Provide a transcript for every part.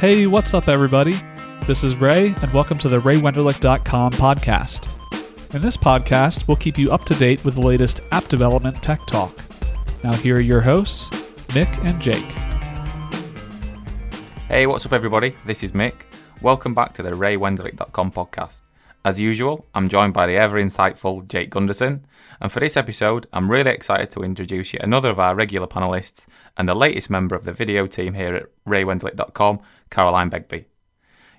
Hey, what's up, everybody? This is Ray, and welcome to the RayWenderlich.com podcast. In this podcast, we'll keep you up to date with the latest app development tech talk. Now, here are your hosts, Mic and Jake. Hey, what's up, everybody? This is Mic. Welcome back to the RayWenderlich.com podcast. As usual, I'm joined by the ever insightful Jake Gundersen, and for this episode, I'm really excited to introduce you another of our regular panelists and the latest member of the video team here at RayWenderlich.com, Caroline Begbie.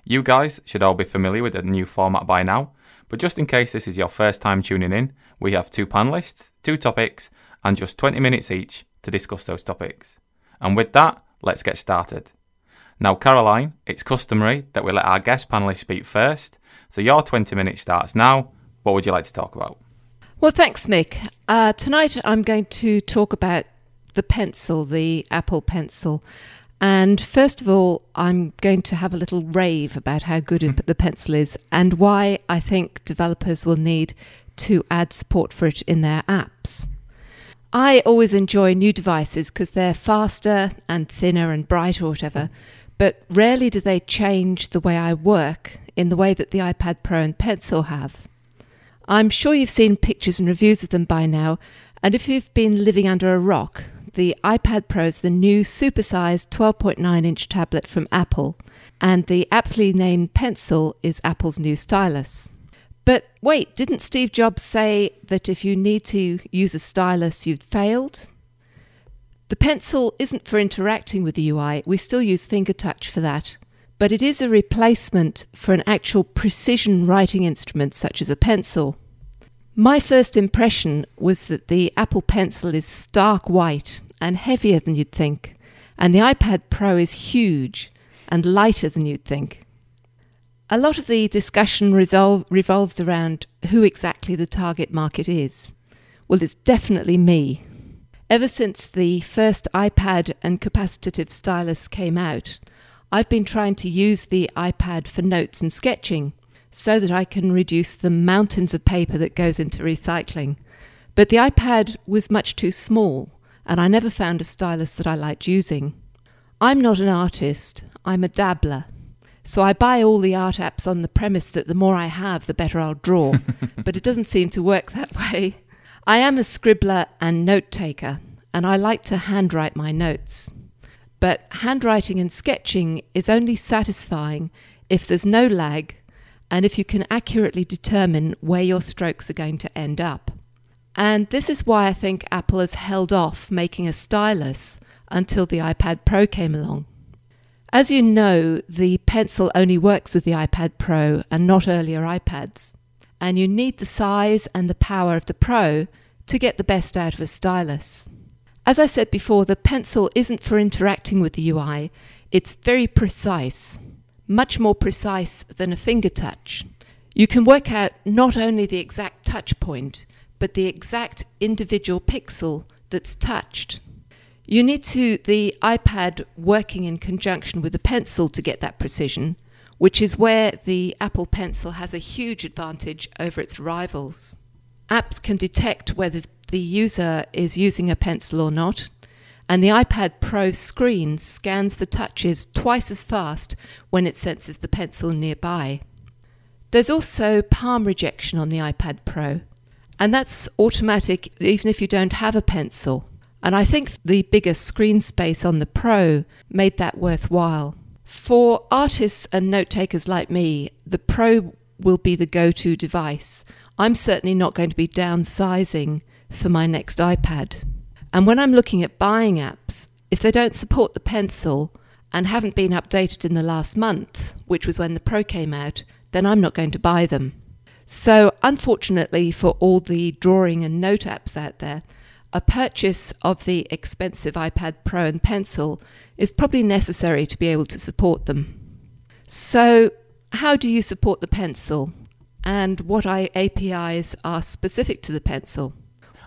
You guys should all be familiar with the new format by now, but just in case this is your first time tuning in, we have two panelists, two topics, and just 20 minutes each to discuss those topics. And with that, let's get started. Now, Caroline, it's customary that we let our guest panelists speak first, so your 20 minutes starts now. What would you like to talk about? Well, thanks, Mic. Uh, tonight I'm going to talk about the pencil, the Apple Pencil. And first of all, I'm going to have a little rave about how good the pencil is and why I think developers will need to add support for it in their apps. I always enjoy new devices because they're faster and thinner and brighter or whatever, but rarely do they change the way I work in the way that the iPad Pro and Pencil have. I'm sure you've seen pictures and reviews of them by now, and if you've been living under a rock, the iPad Pro is the new supersized 12.9 inch tablet from Apple, and the aptly named Pencil is Apple's new stylus. But wait, didn't Steve Jobs say that if you need to use a stylus, you've failed? The pencil isn't for interacting with the UI, we still use finger touch for that, but it is a replacement for an actual precision writing instrument such as a pencil. My first impression was that the Apple Pencil is stark white and heavier than you'd think, and the iPad Pro is huge and lighter than you'd think. A lot of the discussion resolve, revolves around who exactly the target market is. Well, it's definitely me. Ever since the first iPad and capacitive stylus came out, I've been trying to use the iPad for notes and sketching so that I can reduce the mountains of paper that goes into recycling. But the iPad was much too small, and I never found a stylus that I liked using. I'm not an artist, I'm a dabbler. So I buy all the art apps on the premise that the more I have, the better I'll draw. but it doesn't seem to work that way. I am a scribbler and note taker, and I like to handwrite my notes. But handwriting and sketching is only satisfying if there's no lag and if you can accurately determine where your strokes are going to end up. And this is why I think Apple has held off making a stylus until the iPad Pro came along. As you know, the pencil only works with the iPad Pro and not earlier iPads and you need the size and the power of the Pro to get the best out of a stylus. As I said before, the pencil isn't for interacting with the UI, it's very precise, much more precise than a finger touch. You can work out not only the exact touch point, but the exact individual pixel that's touched. You need to the iPad working in conjunction with the pencil to get that precision, which is where the Apple Pencil has a huge advantage over its rivals. Apps can detect whether the user is using a pencil or not, and the iPad Pro screen scans for touches twice as fast when it senses the pencil nearby. There's also palm rejection on the iPad Pro, and that's automatic even if you don't have a pencil. And I think the bigger screen space on the Pro made that worthwhile. For artists and note takers like me, the Pro will be the go to device. I'm certainly not going to be downsizing for my next iPad. And when I'm looking at buying apps, if they don't support the pencil and haven't been updated in the last month, which was when the Pro came out, then I'm not going to buy them. So, unfortunately for all the drawing and note apps out there, a purchase of the expensive iPad Pro and Pencil is probably necessary to be able to support them. So, how do you support the Pencil? And what APIs are specific to the Pencil?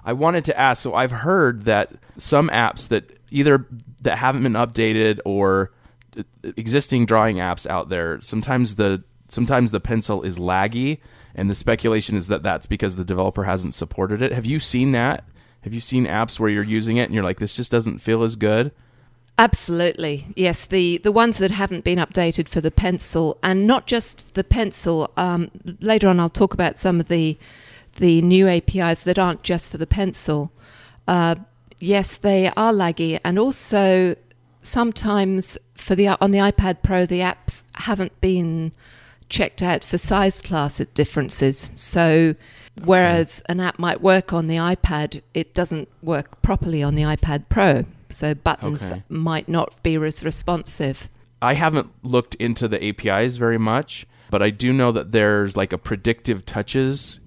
I wanted to ask so I've heard that some apps that either that haven't been updated or existing drawing apps out there sometimes the sometimes the pencil is laggy and the speculation is that that's because the developer hasn't supported it. Have you seen that? Have you seen apps where you're using it and you're like, this just doesn't feel as good? Absolutely, yes. The the ones that haven't been updated for the pencil, and not just the pencil. Um, later on, I'll talk about some of the the new APIs that aren't just for the pencil. Uh, yes, they are laggy, and also sometimes for the on the iPad Pro, the apps haven't been checked out for size class differences. So, whereas an app might work on the iPad, it doesn't work properly on the iPad Pro. So buttons Okay. might not be as responsive. I haven't looked into the APIs very much, but I do know that there's like a predictive touches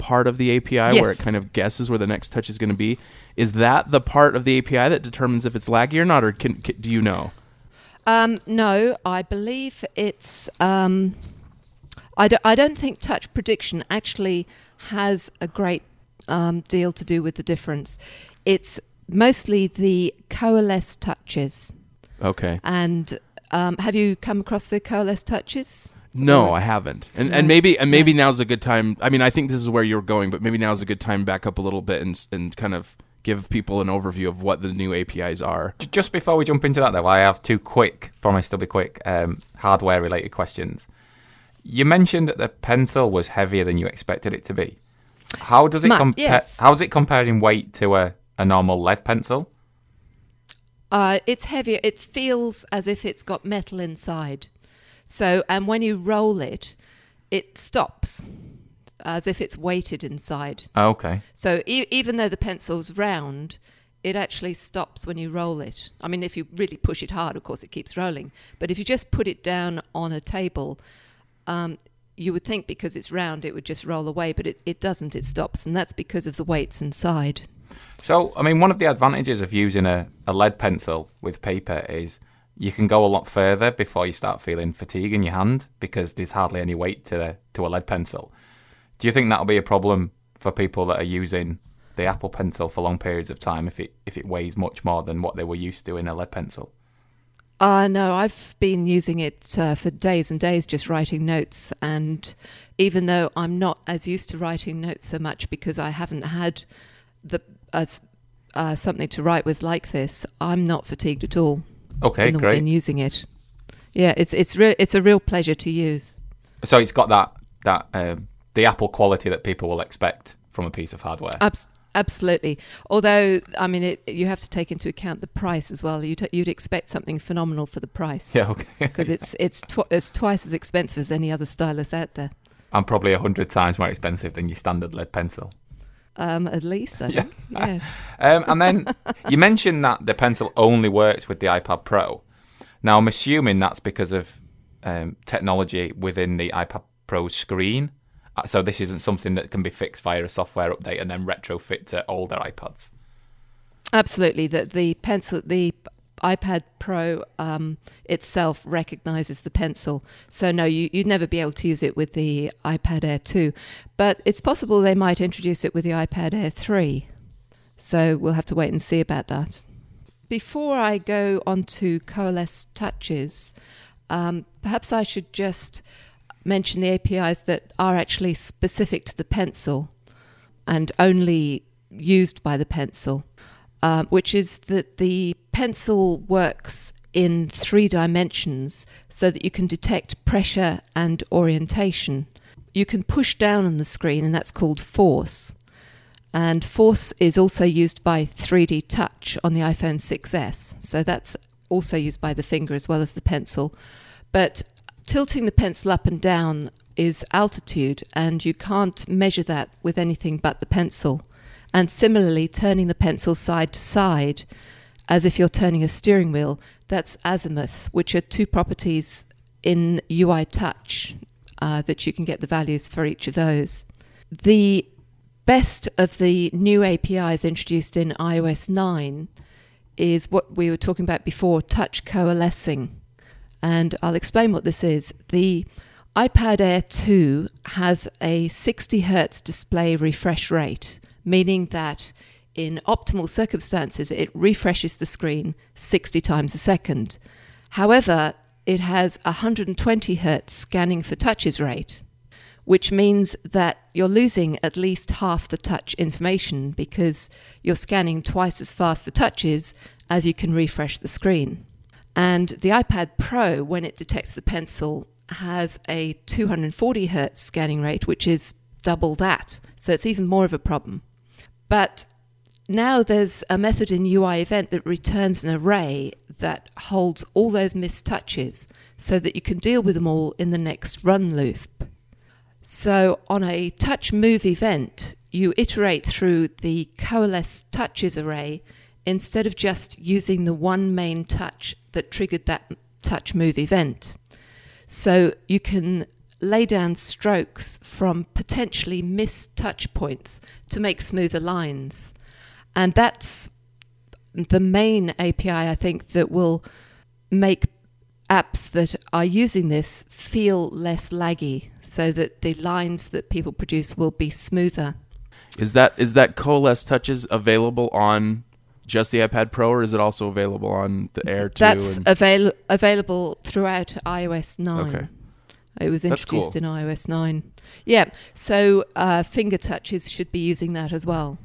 part of the API where it kind of guesses where the next touch is going to be. Is that the part of the API that determines if it's laggy or not, or can, can do you know? Um, no, I believe it's. Um, I, do, I don't think touch prediction actually has a great um, deal to do with the difference. It's mostly the coalesce touches. Okay. And um, have you come across the coalesce touches? No, I haven't. And and maybe and maybe now's a good time. I mean, I think this is where you're going, but maybe now's a good time to back up a little bit and and kind of give people an overview of what the new APIs are. Just before we jump into that, though, I have two quick, promise they'll be quick, um, hardware related questions. You mentioned that the pencil was heavier than you expected it to be. How does it Ma- compare? yes. How does it compare in weight to a, a normal lead pencil? Uh, it's heavier. It feels as if it's got metal inside. So, and when you roll it, it stops as if it's weighted inside. Oh, okay. So e- even though the pencil's round, it actually stops when you roll it. I mean, if you really push it hard, of course, it keeps rolling. But if you just put it down on a table, um, you would think because it's round, it would just roll away, but it, it doesn't. It stops, and that's because of the weights inside. So, I mean, one of the advantages of using a, a lead pencil with paper is you can go a lot further before you start feeling fatigue in your hand because there's hardly any weight to the, to a lead pencil. Do you think that'll be a problem for people that are using the Apple Pencil for long periods of time if it if it weighs much more than what they were used to in a lead pencil? Uh, no, I've been using it uh, for days and days just writing notes. And even though I'm not as used to writing notes so much because I haven't had the as uh, something to write with like this, I'm not fatigued at all Okay, in, the, great. in using it. Yeah, it's it's re- it's a real pleasure to use. So it's got that that um, the Apple quality that people will expect from a piece of hardware. Abs- absolutely. Although, I mean, it, you have to take into account the price as well. You'd, you'd expect something phenomenal for the price. yeah, okay. Because it's it's tw- it's twice as expensive as any other stylus out there. I'm probably a hundred times more expensive than your standard lead pencil. Um, at least, I Yeah. think. Yeah. Um, and then you mentioned that the pencil only works with the iPad Pro. Now, I'm assuming that's because of um, technology within the iPad Pro screen. Uh, So this isn't something that can be fixed via a software update and then retrofit to older iPads. Absolutely. that the pencil, the iPad Pro um, itself recognizes the pencil. So no, you, you'd never be able to use it with the iPad Air 2. But it's possible they might introduce it with the iPad Air 3. So we'll have to wait and see about that. Before I go on to Coalesce Touches, um, perhaps I should just mention the APIs that are actually specific to the pencil and only used by the pencil, um, which is that the pencil works in three dimensions so that you can detect pressure and orientation. You can push down on the screen, and that's called force. And force is also used by 3D touch on the iPhone 6S. So that's also used by the finger as well as the pencil. But tilting the pencil up and down is altitude, and you can't measure that with anything but the pencil. And similarly, turning the pencil side to side, as if you're turning a steering wheel, that's azimuth, which are two properties in UI Touch uh, that you can get the values for each of those. The best of the new APIs introduced in iOS 9 is what we were talking about before touch coalescing. And I'll explain what this is. The iPad Air 2 has a 60 hertz display refresh rate, meaning that in optimal circumstances it refreshes the screen 60 times a second. However, it has a 120 hertz scanning for touches rate, which means that you're losing at least half the touch information because you're scanning twice as fast for touches as you can refresh the screen. And the iPad Pro, when it detects the pencil, has a 240 hertz scanning rate, which is double that. So it's even more of a problem. But now there's a method in UI event that returns an array that holds all those missed touches so that you can deal with them all in the next run loop. So on a touch move event, you iterate through the coalesce touches array instead of just using the one main touch that triggered that touch move event. So you can lay down strokes from potentially missed touch points to make smoother lines. And that's the main API, I think, that will make apps that are using this feel less laggy so that the lines that people produce will be smoother. Is that is that coalesce touches available on just the iPad Pro, or is it also available on the Air too? That's and- avail- available throughout iOS 9. Okay. It was introduced cool. in iOS 9. Yeah, so uh, finger touches should be using that as well.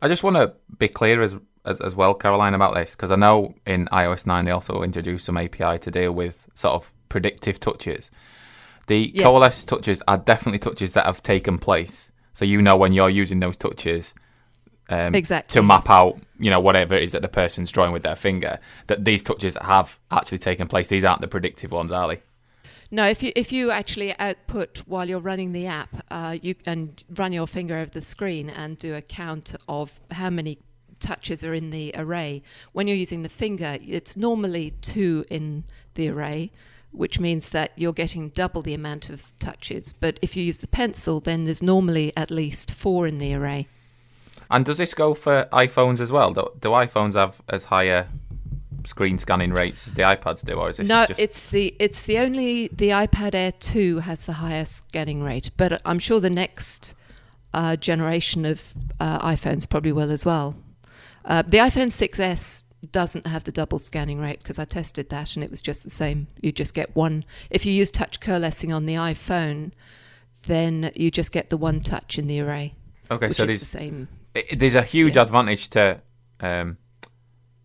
I just want to be clear as as, as well, Caroline, about this because I know in iOS 9 they also introduced some API to deal with sort of predictive touches. The Yes. coalesce touches are definitely touches that have taken place, so you know when you're using those touches um, Exactly, to map out, you know, whatever it is that the person's drawing with their finger. That these touches have actually taken place. These aren't the predictive ones, are they? No, if you if you actually output while you're running the app, uh, you and run your finger over the screen and do a count of how many touches are in the array. When you're using the finger, it's normally two in the array, which means that you're getting double the amount of touches. But if you use the pencil, then there's normally at least four in the array. And does this go for iPhones as well? Do, do iPhones have as higher screen scanning rates as the iPads do, or is this No, just it's the it's the only the iPad Air 2 has the highest scanning rate, but I'm sure the next uh, generation of uh, iPhones probably will as well. Uh, the iPhone 6s doesn't have the double scanning rate because I tested that and it was just the same. You just get one. If you use touch coalescing on the iPhone, then you just get the one touch in the array, okay? So is there's the same. it, there's a huge Yeah. advantage to um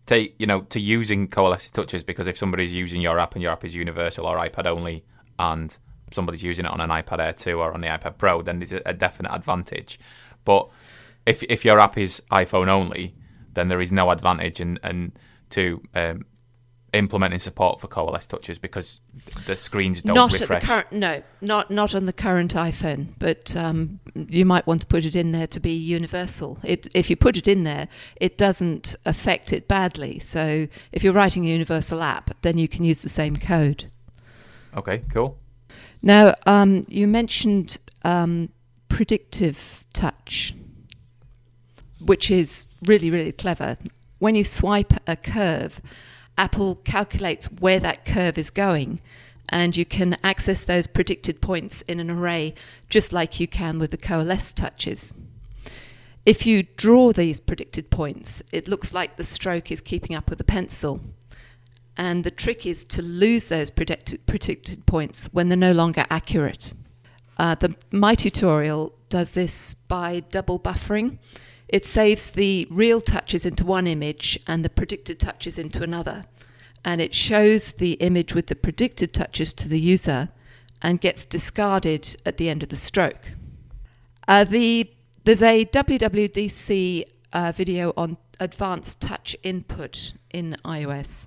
to you know to using coalesced touches because if somebody's using your app and your app is universal or iPad only and somebody's using it on an iPad Air 2 or on the iPad Pro then there's a, definite advantage. But if if your app is iPhone only then there is no advantage and and to um implementing support for coalesced touches because the screens don't not refresh at the current no not not on the current iphone but um, you might want to put it in there to be universal. It, if you put it in there it doesn't affect it badly. So if you're writing a universal app then you can use the same code. Okay cool. Now um, you mentioned um, predictive touch which is really really clever. When you swipe a curve Apple calculates where that curve is going, and you can access those predicted points in an array just like you can with the coalesce touches. If you draw these predicted points, it looks like the stroke is keeping up with the pencil. And the trick is to lose those predicted, points when they're no longer accurate. Uh, the, my tutorial does this by double buffering. It saves the real touches into one image and the predicted touches into another. And it shows the image with the predicted touches to the user and gets discarded at the end of the stroke. Uh, the, there's a WWDC uh, video on advanced touch input in iOS,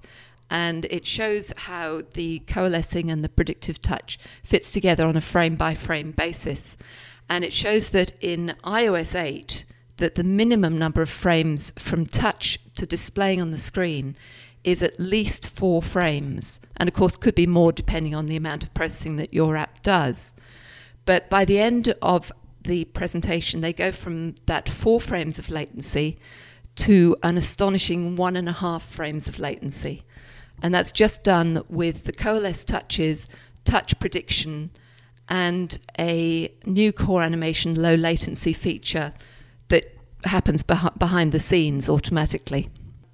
and it shows how the coalescing and the predictive touch fits together on a frame by frame basis. And it shows that in iOS 8, that the minimum number of frames from touch to displaying on the screen is at least four frames, and of course could be more depending on the amount of processing that your app does. But by the end of the presentation, they go from that four frames of latency to an astonishing one and a half frames of latency. And that's just done with the coalesce touches, touch prediction, and a new core animation low latency feature happens beh- behind the scenes automatically.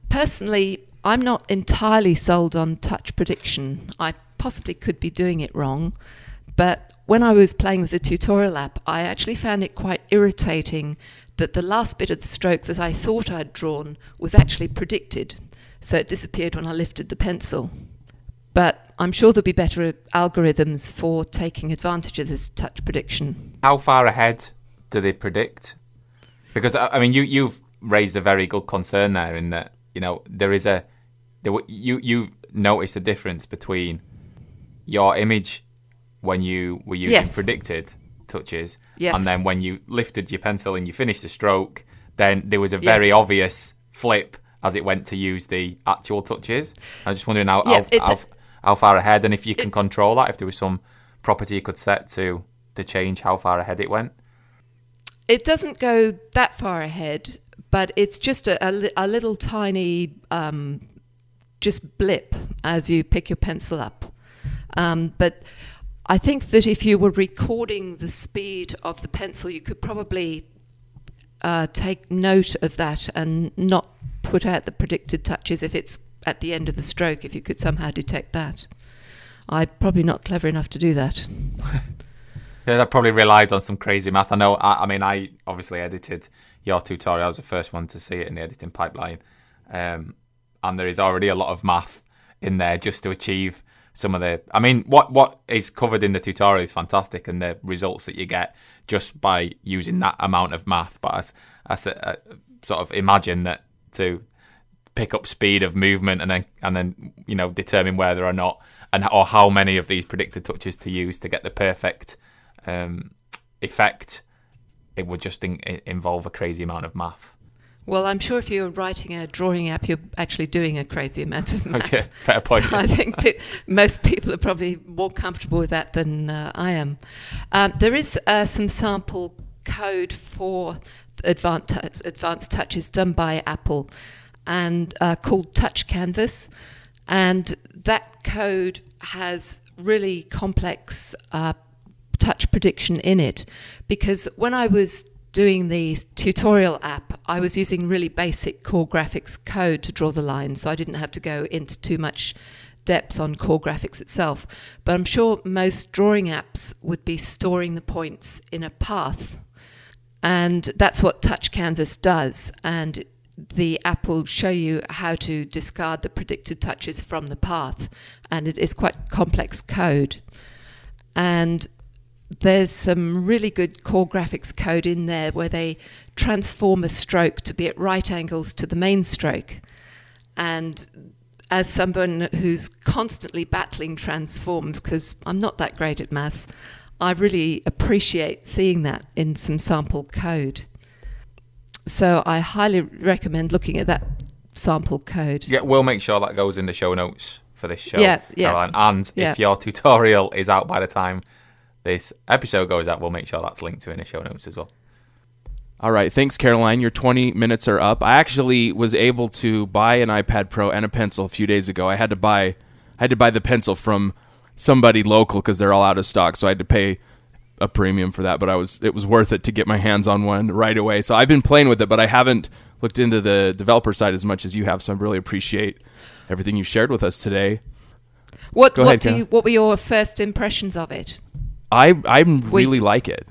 Personally, I'm not entirely sold on touch prediction. I possibly could be doing it wrong, but when I was playing with the tutorial app, I actually found it quite irritating that the last bit of the stroke that I thought I'd drawn was actually predicted. So it disappeared when I lifted the pencil. But I'm sure there'll be better algorithms for taking advantage of this touch prediction. How far ahead do they predict? Because I mean, you you've raised a very good concern there in that you know there is a there, you you notice the difference between your image when you were using Yes. predicted touches Yes. and then when you lifted your pencil and you finished the stroke then there was a very Yes. obvious flip as it went to use the actual touches i'm just wondering how Yeah, how, it- how, how far ahead and if you can control that if there was some property you could set to to change how far ahead it went It doesn't go that far ahead, but it's just a, a, a little tiny um, just blip as you pick your pencil up. Um, but I think that if you were recording the speed of the pencil, you could probably uh, take note of that and not put out the predicted touches if it's at the end of the stroke, if you could somehow detect that. I'm probably not clever enough to do that. That probably relies on some crazy math. I know. I, I mean, I obviously edited your tutorial. I was the first one to see it in the editing pipeline, um, and there is already a lot of math in there just to achieve some of the. I mean, what what is covered in the tutorial is fantastic, and the results that you get just by using that amount of math. But I, I, uh, sort of imagine that to pick up speed of movement and then and then you know determine whether or not and or how many of these predicted touches to use to get the perfect um, effect. It would just in, involve a crazy amount of math. Well, I'm sure if you're writing a drawing app, you're actually doing a crazy amount of math. Okay, fair point. So I think pe- most people are probably more comfortable with that than uh, I am. Um, there is uh, some sample code for advanced, tou- advanced touches done by Apple and uh, called Touch Canvas. And that code has really complex uh, touch prediction in it because when I was doing the tutorial app, I was using really basic core graphics code to draw the lines, so I didn't have to go into too much depth on core graphics itself. But I'm sure most drawing apps would be storing the points in a path. And that's what Touch Canvas does. And the app will show you how to discard the predicted touches from the path. And it is quite complex code. And there's some really good core graphics code in there where they transform a stroke to be at right angles to the main stroke. And as someone who's constantly battling transforms, because I'm not that great at maths, I really appreciate seeing that in some sample code. So I highly recommend looking at that sample code. Yeah, we'll make sure that goes in the show notes for this show. Yeah, yeah. Caroline. And Yeah. if your tutorial is out by the time this episode goes out, we'll make sure that's linked to in the show notes as well. All right, thanks, Caroline. Your 20 minutes are up. I actually was able to buy an iPad Pro and a pencil a few days ago. I had to buy, I had to buy the pencil from somebody local because they're all out of stock, so I had to pay a premium for that. But I was, it was worth it to get my hands on one right away. So I've been playing with it, but I haven't looked into the developer side as much as you have. So I really appreciate everything you've shared with us today. What, Go what, ahead, do you, what were your first impressions of it? I I really Wait. like it.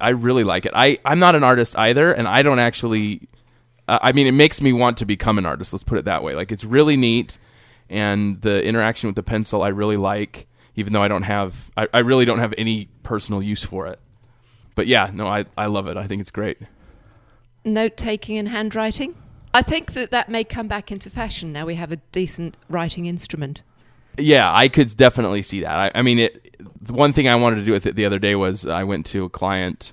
I really like it. I I'm not an artist either, and I don't actually. Uh, I mean, it makes me want to become an artist. Let's put it that way. Like it's really neat, and the interaction with the pencil I really like. Even though I don't have, I, I really don't have any personal use for it. But yeah, no, I I love it. I think it's great. Note taking and handwriting? I think that that may come back into fashion now we have a decent writing instrument. Yeah, I could definitely see that. I, I mean, it. The one thing I wanted to do with it the other day was I went to a client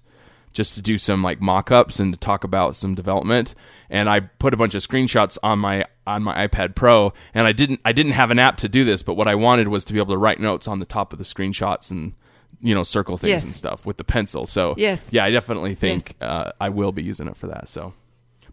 just to do some like mock-ups and to talk about some development, and I put a bunch of screenshots on my on my iPad Pro, and I didn't I didn't have an app to do this, but what I wanted was to be able to write notes on the top of the screenshots and you know circle things Yes. and stuff with the pencil. So Yes. yeah, I definitely think uh, I will be using it for that. So.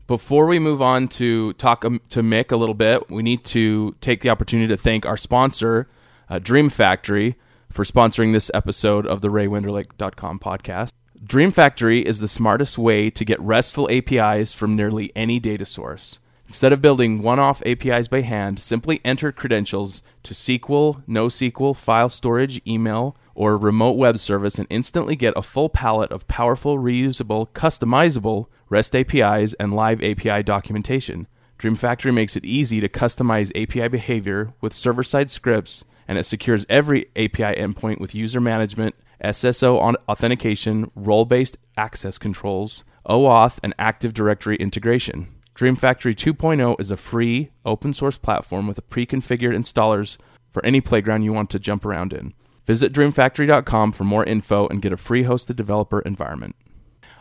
Before we move on to talk um, to Mic a little bit, we need to take the opportunity to thank our sponsor, uh, Dream Factory, for sponsoring this episode of the RayWenderlich.com podcast. Dream Factory is the smartest way to get RESTful APIs from nearly any data source. Instead of building one off APIs by hand, simply enter credentials to SQL, NoSQL, file storage, email, or remote web service and instantly get a full palette of powerful, reusable, customizable REST APIs and live API documentation. Dream Factory makes it easy to customize API behavior with server side scripts, and it secures every API endpoint with user management, SSO authentication, role based access controls, OAuth, and Active Directory integration. Dream Factory 2.0 is a free, open source platform with pre configured installers for any playground you want to jump around in. Visit dreamfactory.com for more info and get a free hosted developer environment.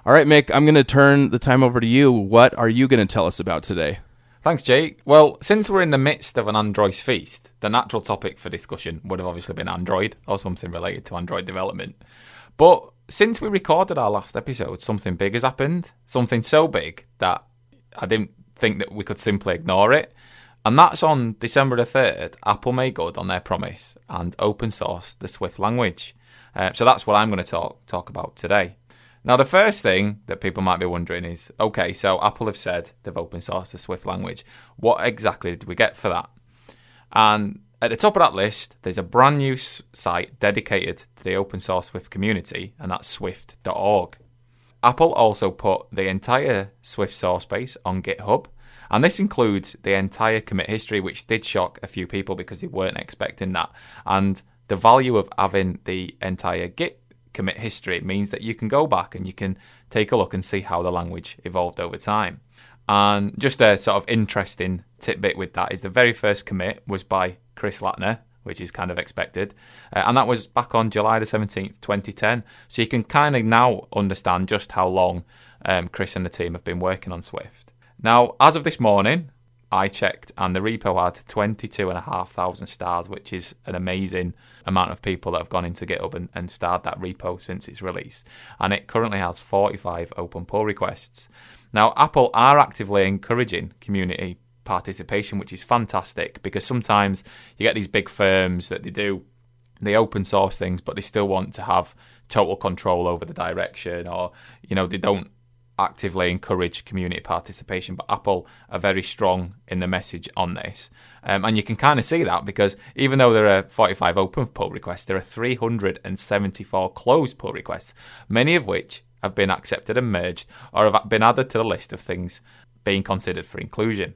All right, Mic, I'm going to turn the time over to you. What are you going to tell us about today? Thanks, Jake. Well, since we're in the midst of an Android feast, the natural topic for discussion would have obviously been Android or something related to Android development. But since we recorded our last episode, something big has happened. Something so big that I didn't think that we could simply ignore it. And that's on December the 3rd, Apple made good on their promise and open source the Swift language. Uh, so that's what I'm going to talk talk about today. Now, the first thing that people might be wondering is okay, so Apple have said they've open sourced the Swift language. What exactly did we get for that? And at the top of that list, there's a brand new site dedicated to the open source Swift community, and that's swift.org. Apple also put the entire Swift source base on GitHub, and this includes the entire commit history, which did shock a few people because they weren't expecting that. And the value of having the entire Git commit history It means that you can go back and you can take a look and see how the language evolved over time. And just a sort of interesting tidbit with that is the very first commit was by Chris Lattner, which is kind of expected. Uh, and that was back on July the 17th, 2010. So you can kind of now understand just how long um, Chris and the team have been working on Swift. Now, as of this morning, I checked, and the repo had 22,500 stars, which is an amazing amount of people that have gone into GitHub and, and started that repo since its release. And it currently has 45 open pull requests. Now, Apple are actively encouraging community participation, which is fantastic because sometimes you get these big firms that they do they open source things, but they still want to have total control over the direction, or you know they don't actively encourage community participation, but Apple are very strong in the message on this. Um, and you can kind of see that because even though there are 45 open pull requests, there are 374 closed pull requests, many of which have been accepted and merged or have been added to the list of things being considered for inclusion.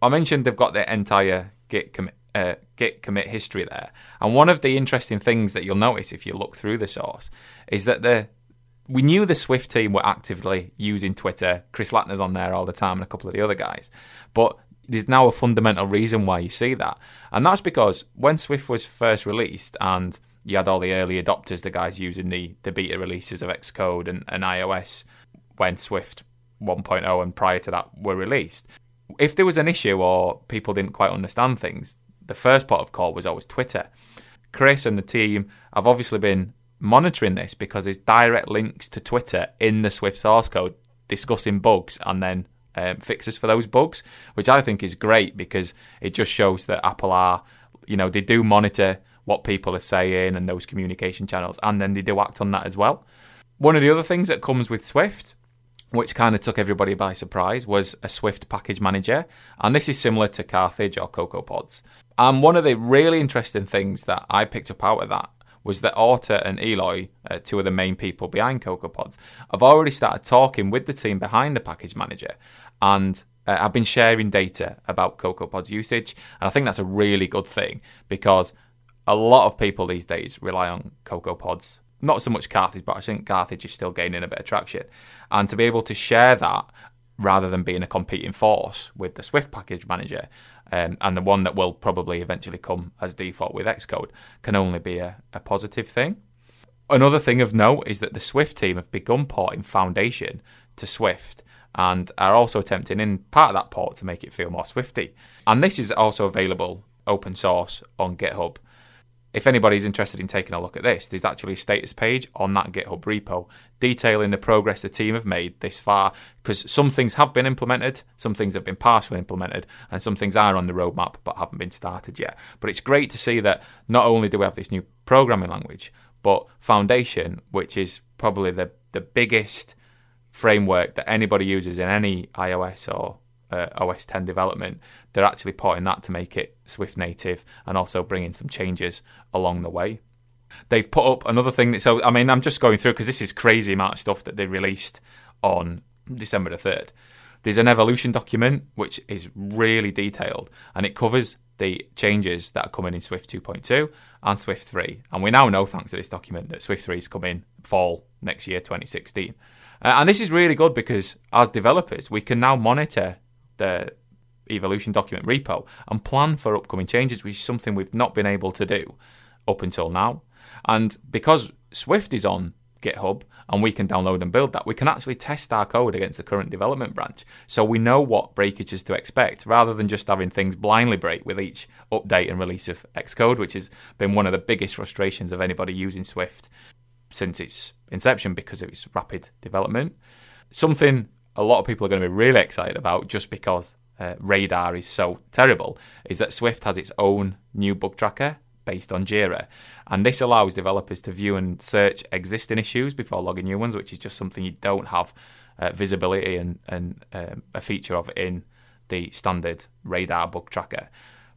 I mentioned they've got their entire Git commit, uh, Git commit history there. And one of the interesting things that you'll notice if you look through the source is that the we knew the Swift team were actively using Twitter. Chris Lattner's on there all the time and a couple of the other guys. But there's now a fundamental reason why you see that. And that's because when Swift was first released and you had all the early adopters, the guys using the, the beta releases of Xcode and, and iOS when Swift 1.0 and prior to that were released. If there was an issue or people didn't quite understand things, the first part of call was always Twitter. Chris and the team have obviously been monitoring this because there's direct links to Twitter in the Swift source code discussing bugs and then um, fixes for those bugs, which I think is great because it just shows that Apple are, you know, they do monitor what people are saying and those communication channels, and then they do act on that as well. One of the other things that comes with Swift, which kind of took everybody by surprise, was a Swift package manager, and this is similar to Carthage or CocoaPods. And one of the really interesting things that I picked up out of that was that Orta and Eloy, uh, two of the main people behind CocoaPods, have already started talking with the team behind the package manager and uh, have been sharing data about CocoaPods usage. And I think that's a really good thing because a lot of people these days rely on CocoaPods. Not so much Carthage, but I think Carthage is still gaining a bit of traction. And to be able to share that rather than being a competing force with the Swift package manager um, and the one that will probably eventually come as default with Xcode can only be a, a positive thing. Another thing of note is that the Swift team have begun porting Foundation to Swift and are also attempting in part of that port to make it feel more Swifty. And this is also available open source on GitHub if anybody's interested in taking a look at this, there's actually a status page on that GitHub repo detailing the progress the team have made this far. Because some things have been implemented, some things have been partially implemented, and some things are on the roadmap but haven't been started yet. But it's great to see that not only do we have this new programming language, but Foundation, which is probably the, the biggest framework that anybody uses in any iOS or uh, OS 10 development, they're actually porting that to make it Swift native and also bringing some changes along the way. They've put up another thing. That, so, I mean, I'm just going through because this is crazy amount of stuff that they released on December the 3rd. There's an evolution document which is really detailed and it covers the changes that are coming in Swift 2.2 and Swift 3. And we now know, thanks to this document, that Swift 3 is coming fall next year, 2016. Uh, and this is really good because as developers, we can now monitor the evolution document repo and plan for upcoming changes, which is something we've not been able to do up until now. And because Swift is on GitHub and we can download and build that, we can actually test our code against the current development branch. So we know what breakages to expect rather than just having things blindly break with each update and release of Xcode, which has been one of the biggest frustrations of anybody using Swift since its inception because of its rapid development. Something a lot of people are going to be really excited about just because uh, Radar is so terrible is that Swift has its own new bug tracker based on Jira. And this allows developers to view and search existing issues before logging new ones, which is just something you don't have uh, visibility and, and um, a feature of in the standard Radar bug tracker.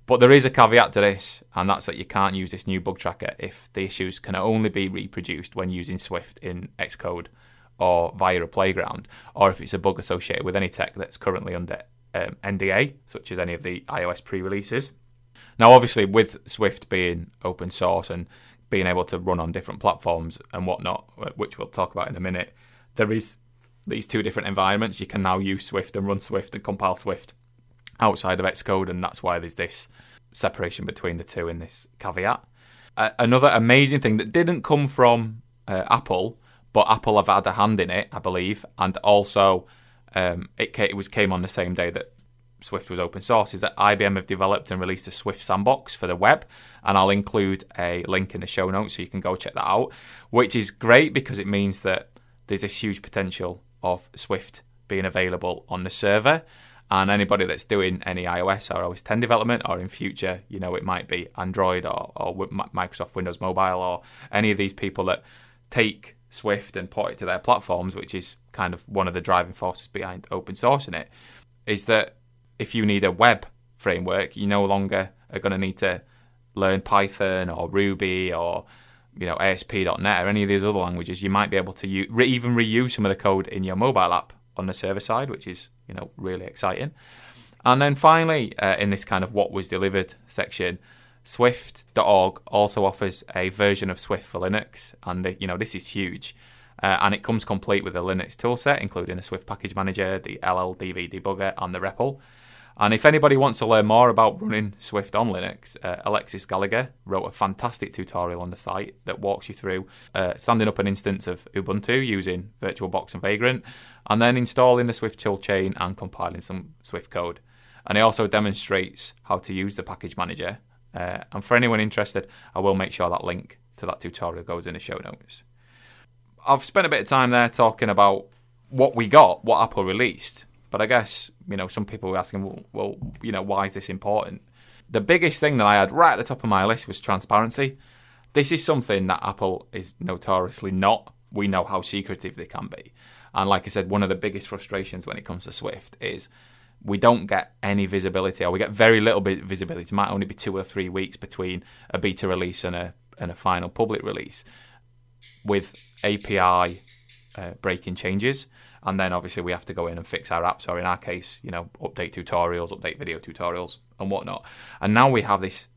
But there is a caveat to this, and that's that you can't use this new bug tracker if the issues can only be reproduced when using Swift in Xcode or via a playground, or if it's a bug associated with any tech that's currently under um, NDA, such as any of the iOS pre releases. Now, obviously, with Swift being open source and being able to run on different platforms and whatnot, uh, which we'll talk about in a minute, there is these two different environments. You can now use Swift and run Swift and compile Swift outside of Xcode, and that's why there's this separation between the two in this caveat. Uh, another amazing thing that didn't come from uh, Apple, but Apple have had a hand in it, I believe, and also um, it, came, it was came on the same day that Swift was open source, is that IBM have developed and released a Swift sandbox for the web, and I'll include a link in the show notes so you can go check that out, which is great because it means that there's this huge potential of Swift being available on the server and anybody that's doing any iOS or OS 10 development, or in future, you know, it might be Android or, or Microsoft Windows Mobile, or any of these people that take Swift and port it to their platforms, which is kind of one of the driving forces behind open sourcing it, is that if you need a web framework, you no longer are going to need to learn Python or Ruby or you know ASP.NET or any of these other languages. You might be able to re- even reuse some of the code in your mobile app on the server side, which is you know really exciting. And then finally, uh, in this kind of what was delivered section, Swift.org also offers a version of Swift for Linux, and you know this is huge. Uh, and it comes complete with a Linux toolset, including a Swift package manager, the LLDB debugger, and the REPL. And if anybody wants to learn more about running Swift on Linux, uh, Alexis Gallagher wrote a fantastic tutorial on the site that walks you through uh, standing up an instance of Ubuntu using VirtualBox and Vagrant, and then installing the Swift toolchain and compiling some Swift code. And it also demonstrates how to use the package manager. Uh, and for anyone interested, I will make sure that link to that tutorial goes in the show notes. I've spent a bit of time there talking about what we got, what Apple released. But I guess, you know, some people were asking, well, well, you know, why is this important? The biggest thing that I had right at the top of my list was transparency. This is something that Apple is notoriously not. We know how secretive they can be. And like I said, one of the biggest frustrations when it comes to Swift is we don't get any visibility, or we get very little bit visibility. It might only be two or three weeks between a beta release and a and a final public release with API uh, breaking changes and then obviously we have to go in and fix our apps, or in our case, you know, update tutorials, update video tutorials, and whatnot. And now we have this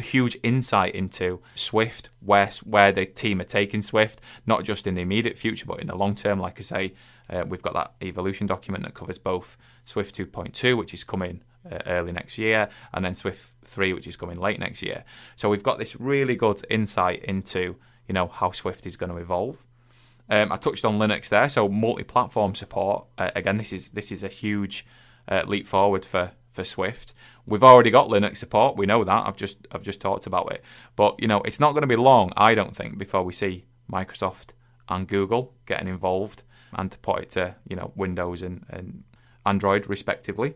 huge insight into Swift, where where the team are taking Swift, not just in the immediate future, but in the long term. Like I say, uh, we've got that evolution document that covers both Swift 2.2, which is coming uh, early next year, and then Swift 3, which is coming late next year. So we've got this really good insight into you know how Swift is going to evolve. Um, I touched on Linux there, so multi-platform support. Uh, again, this is this is a huge uh, leap forward for for Swift. We've already got Linux support. We know that. I've just I've just talked about it. But you know, it's not going to be long, I don't think, before we see Microsoft and Google getting involved and to put it to you know Windows and, and Android respectively.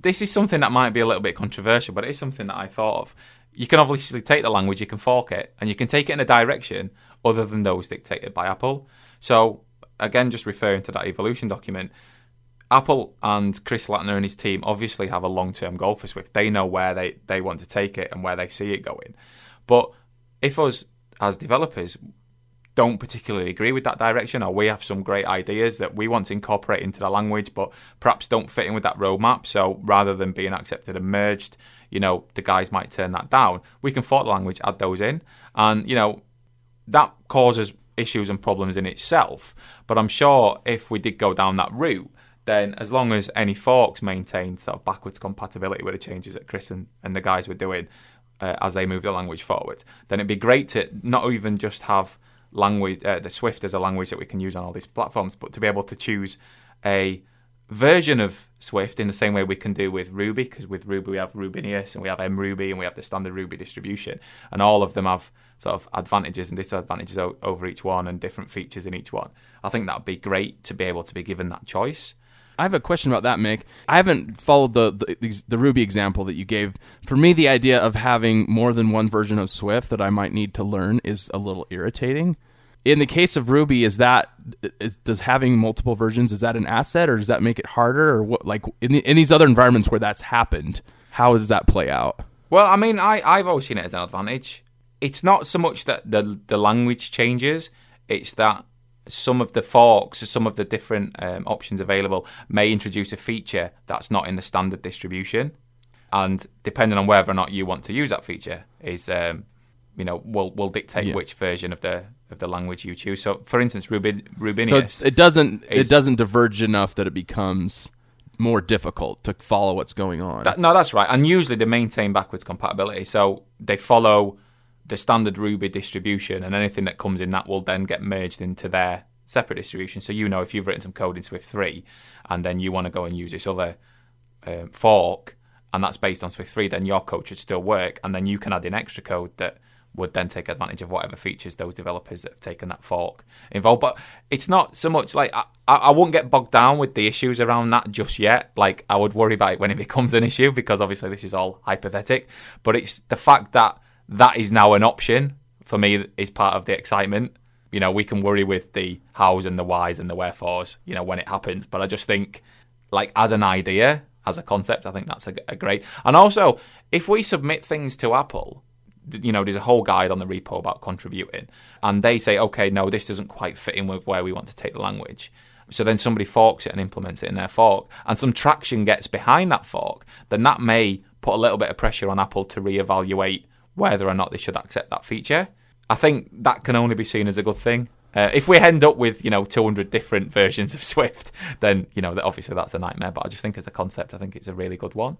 This is something that might be a little bit controversial, but it is something that I thought of. You can obviously take the language, you can fork it, and you can take it in a direction other than those dictated by Apple. So, again, just referring to that evolution document, Apple and Chris Lattner and his team obviously have a long term goal for Swift. They know where they, they want to take it and where they see it going. But if us as developers don't particularly agree with that direction, or we have some great ideas that we want to incorporate into the language, but perhaps don't fit in with that roadmap. So rather than being accepted and merged, you know, the guys might turn that down. We can fork the language, add those in, and you know, that causes issues and problems in itself. But I'm sure if we did go down that route, then as long as any forks maintain sort of backwards compatibility with the changes that Chris and, and the guys were doing uh, as they move the language forward, then it'd be great to not even just have language, uh, the Swift as a language that we can use on all these platforms, but to be able to choose a version of Swift in the same way we can do with Ruby, because with Ruby we have Rubinius and we have mRuby and we have the standard Ruby distribution, and all of them have sort of advantages and disadvantages o- over each one and different features in each one. I think that would be great to be able to be given that choice. I have a question about that, Mic. I haven't followed the, the the Ruby example that you gave. For me, the idea of having more than one version of Swift that I might need to learn is a little irritating. In the case of Ruby, is that is, does having multiple versions is that an asset, or does that make it harder, or what? Like in the, in these other environments where that's happened, how does that play out? Well, I mean, I, I've always seen it as an advantage. It's not so much that the the language changes; it's that some of the forks or some of the different um, options available may introduce a feature that's not in the standard distribution, and depending on whether or not you want to use that feature, is um, you know will will dictate Yeah. which version of the of the language you choose. So, for instance, Ruby, Rubinius. So it's, it doesn't is- it doesn't diverge enough that it becomes more difficult to follow what's going on. That, no, that's right. And usually they maintain backwards compatibility. So they follow the standard Ruby distribution, and anything that comes in that will then get merged into their separate distribution. So you know if you've written some code in Swift 3 and then you want to go and use this other um, fork, and that's based on Swift 3, then your code should still work. And then you can add in extra code that would then take advantage of whatever features those developers that have taken that fork involved. But it's not so much like I, I won't get bogged down with the issues around that just yet. Like I would worry about it when it becomes an issue because obviously this is all hypothetic. But it's the fact that that is now an option for me is part of the excitement. You know, we can worry with the hows and the whys and the wherefores, you know, when it happens. But I just think, like, as an idea, as a concept, I think that's a, a great. And also, if we submit things to Apple, you know, there's a whole guide on the repo about contributing, and they say, okay, no, this doesn't quite fit in with where we want to take the language. So then somebody forks it and implements it in their fork, and some traction gets behind that fork, then that may put a little bit of pressure on Apple to reevaluate whether or not they should accept that feature. I think that can only be seen as a good thing. Uh, if we end up with you know 200 different versions of Swift, then you know obviously that's a nightmare. But I just think as a concept, I think it's a really good one.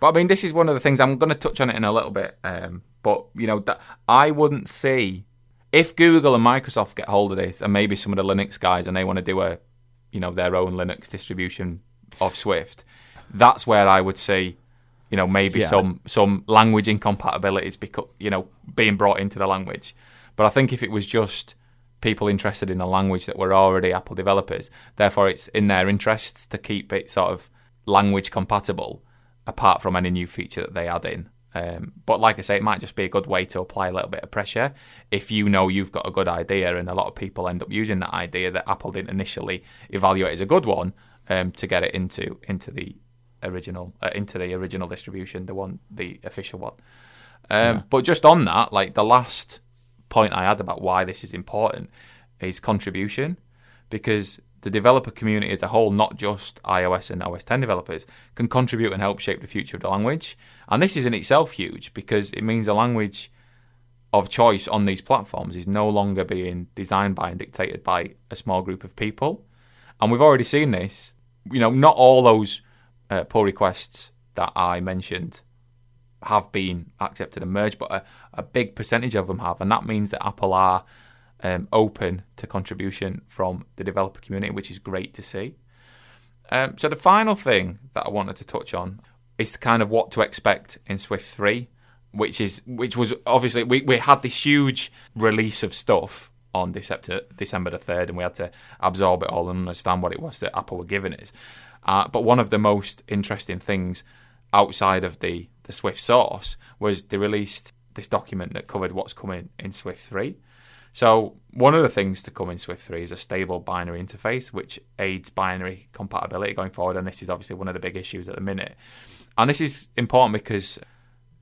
But I mean, this is one of the things I'm going to touch on it in a little bit. Um, but you know, that I wouldn't see if Google and Microsoft get hold of this, and maybe some of the Linux guys, and they want to do a, you know, their own Linux distribution of Swift. That's where I would see, you know, maybe Yeah. some some language incompatibilities, because you know, being brought into the language. But I think if it was just people interested in the language that were already Apple developers, therefore it's in their interests to keep it sort of language compatible, apart from any new feature that they add in. Um, but like I say, it might just be a good way to apply a little bit of pressure if you know you've got a good idea, and a lot of people end up using that idea that Apple didn't initially evaluate as a good one um, to get it into into the original uh, into the original distribution, the one the official one. Um, But just on that, like the last point I had about why this is important is contribution, because the developer community as a whole, not just iOS and OS X developers, can contribute and help shape the future of the language. And this is in itself huge because it means the language of choice on these platforms is no longer being designed by and dictated by a small group of people. And we've already seen this. You know, not all those uh, pull requests that I mentioned have been accepted and merged, but a, a big percentage of them have, and that means that Apple are um, open to contribution from the developer community, which is great to see. Um, so the final thing that I wanted to touch on is kind of what to expect in Swift three, which is which was obviously we, we had this huge release of stuff on December December the third, and we had to absorb it all and understand what it was that Apple were giving us. Uh, but one of the most interesting things outside of the the Swift source was they released this document that covered what's coming in Swift 3. So, one of the things to come in Swift 3 is a stable binary interface, which aids binary compatibility going forward. And this is obviously one of the big issues at the minute. And this is important because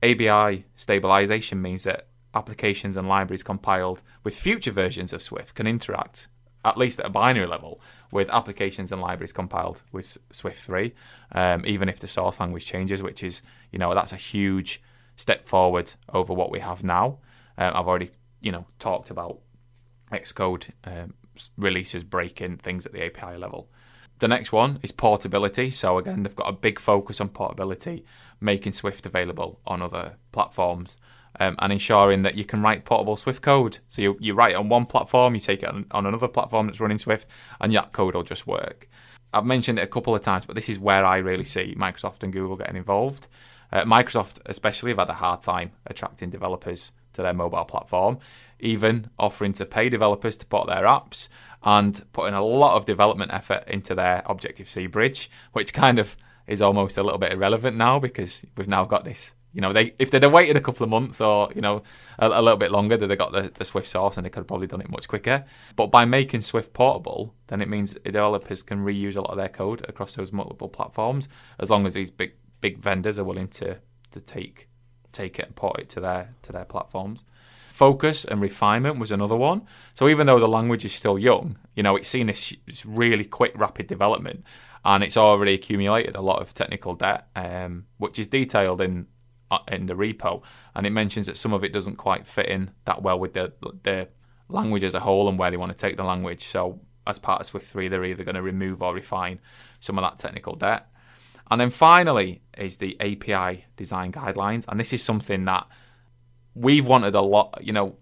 ABI stabilization means that applications and libraries compiled with future versions of Swift can interact, at least at a binary level, with applications and libraries compiled with Swift 3, um, even if the source language changes, which is, you know, that's a huge step forward over what we have now. Um, I've already, you know, talked about Xcode um, releases breaking things at the API level. The next one is portability. So again, they've got a big focus on portability, making Swift available on other platforms. Um, and ensuring that you can write portable Swift code. So you, you write it on one platform, you take it on, on another platform that's running Swift, and that code will just work. I've mentioned it a couple of times, but this is where I really see Microsoft and Google getting involved. Uh, Microsoft, especially, have had a hard time attracting developers to their mobile platform, even offering to pay developers to port their apps and putting a lot of development effort into their Objective C bridge, which kind of is almost a little bit irrelevant now because we've now got this. You know, they if they'd have waited a couple of months or you know a, a little bit longer, they'd have got the, the Swift source and they could have probably done it much quicker. But by making Swift portable, then it means developers can reuse a lot of their code across those multiple platforms, as long as these big big vendors are willing to to take take it and port it to their to their platforms. Focus and refinement was another one. So even though the language is still young, you know, it's seen this, this really quick, rapid development, and it's already accumulated a lot of technical debt, um, which is detailed in Uh, in the repo, and it mentions that some of it doesn't quite fit in that well with the the language as a whole and where they want to take the language. So as part of Swift 3, they're either going to remove or refine some of that technical debt. And then finally is the API design guidelines. And this is something that we've wanted a lot, you know,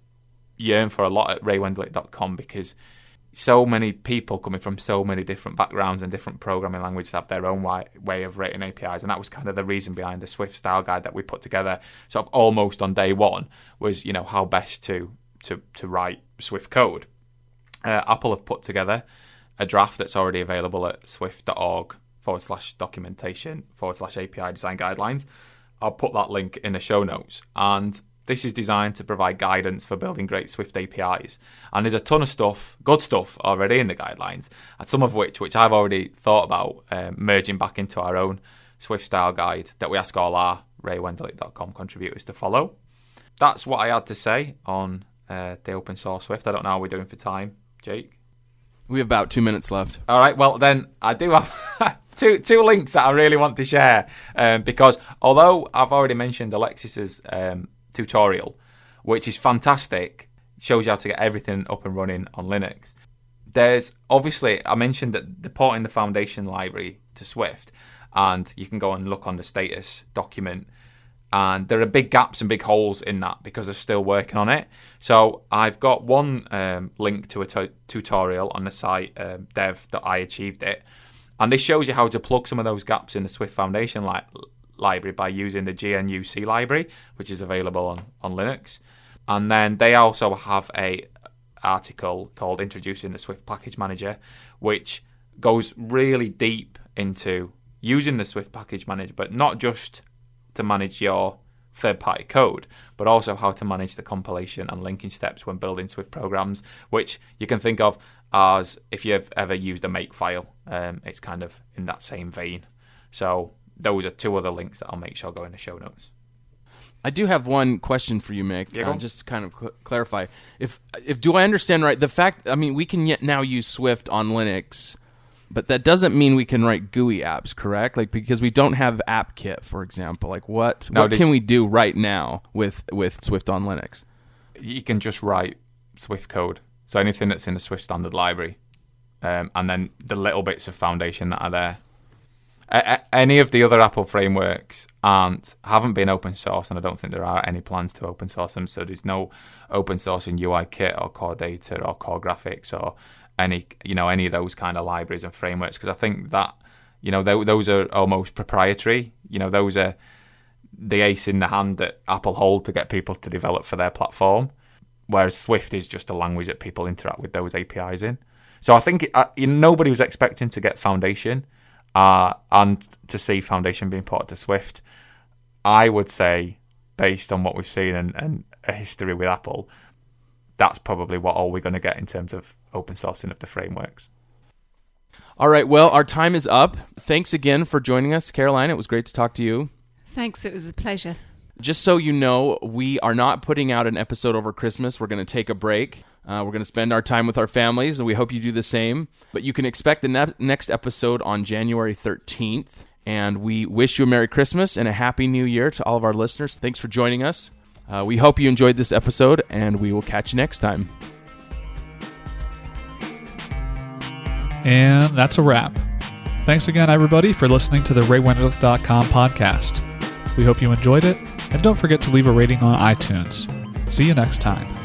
yearn for a lot at raywenderlich.com because so many people coming from so many different backgrounds and different programming languages have their own way of writing APIs, and that was kind of the reason behind the Swift style guide that we put together, sort of almost on day one, was you know how best to to to write Swift code. Uh, Apple have put together a draft that's already available at swift.org forward slash documentation forward slash API design guidelines. I'll put that link in the show notes. And this is designed to provide guidance for building great Swift APIs. And there's a ton of stuff, good stuff already in the guidelines, and some of which, which I've already thought about um, merging back into our own Swift style guide that we ask all our raywenderlich.com contributors to follow. That's what I had to say on uh, the open source Swift. I don't know how we're doing for time, Jake. We have about two minutes left. All right. Well, then I do have two two links that I really want to share um, because although I've already mentioned Alexis's um, tutorial, which is fantastic, shows you how to get everything up and running on Linux. There's obviously I mentioned that they're porting the foundation library to Swift, and you can go and look on the status document and there are big gaps and big holes in that because they're still working on it. So I've got one um, link to a t- tutorial on the site um, it, and this shows you how to plug some of those gaps in the Swift Foundation li- library by using the GNU-C library, which is available on, on Linux. And then they also have a article called "Introducing the Swift Package Manager," which goes really deep into using the Swift Package Manager, but not just to manage your third party code, but also how to manage the compilation and linking steps when building Swift programs, which you can think of as if you've ever used a make file, um, it's kind of in that same vein. So those are two other links that I'll make sure go in the show notes. I do have one question for you, Mic. Yeah, uh, just to kind of cl- clarify, if if do I understand right? The fact, I mean, we can yet now use Swift on Linux but that doesn't mean we can write GUI apps, correct? Like because we don't have AppKit, for example. Like what No, what can we do right now with with Swift on Linux? You can just write Swift code. So anything that's in the Swift standard library, um, and then the little bits of foundation that are there. Any of the other Apple frameworks aren't haven't been open source, and I don't think there are any plans to open source them. So there's no open source in UIKit or Core Data or Core Graphics or any you know any of those kind of libraries and frameworks because I think that you know th- those are almost proprietary. You know those are the ace in the hand that Apple hold to get people to develop for their platform, whereas Swift is just a language that people interact with those APIs in. So I think uh, you nobody was expecting to get Foundation uh, and to see Foundation being ported to Swift. I would say, based on what we've seen and, and a history with Apple, that's probably what all we're going to get in terms of open sourcing of the frameworks. All right, well, our time is up. Thanks again for joining us, Caroline. It was great to talk to you. Thanks, it was a pleasure. Just so you know, we are not putting out an episode over Christmas. We're going to take a break. Uh, we're going to spend our time with our families, and we hope you do the same. But you can expect the ne- next episode on January 13th. And we wish you a Merry Christmas and a Happy New Year to all of our listeners. Thanks for joining us. Uh, we hope you enjoyed this episode, and we will catch you next time. And that's a wrap. Thanks again, everybody, for listening to the RayWenderlich.com podcast. We hope you enjoyed it, and don't forget to leave a rating on iTunes. See you next time.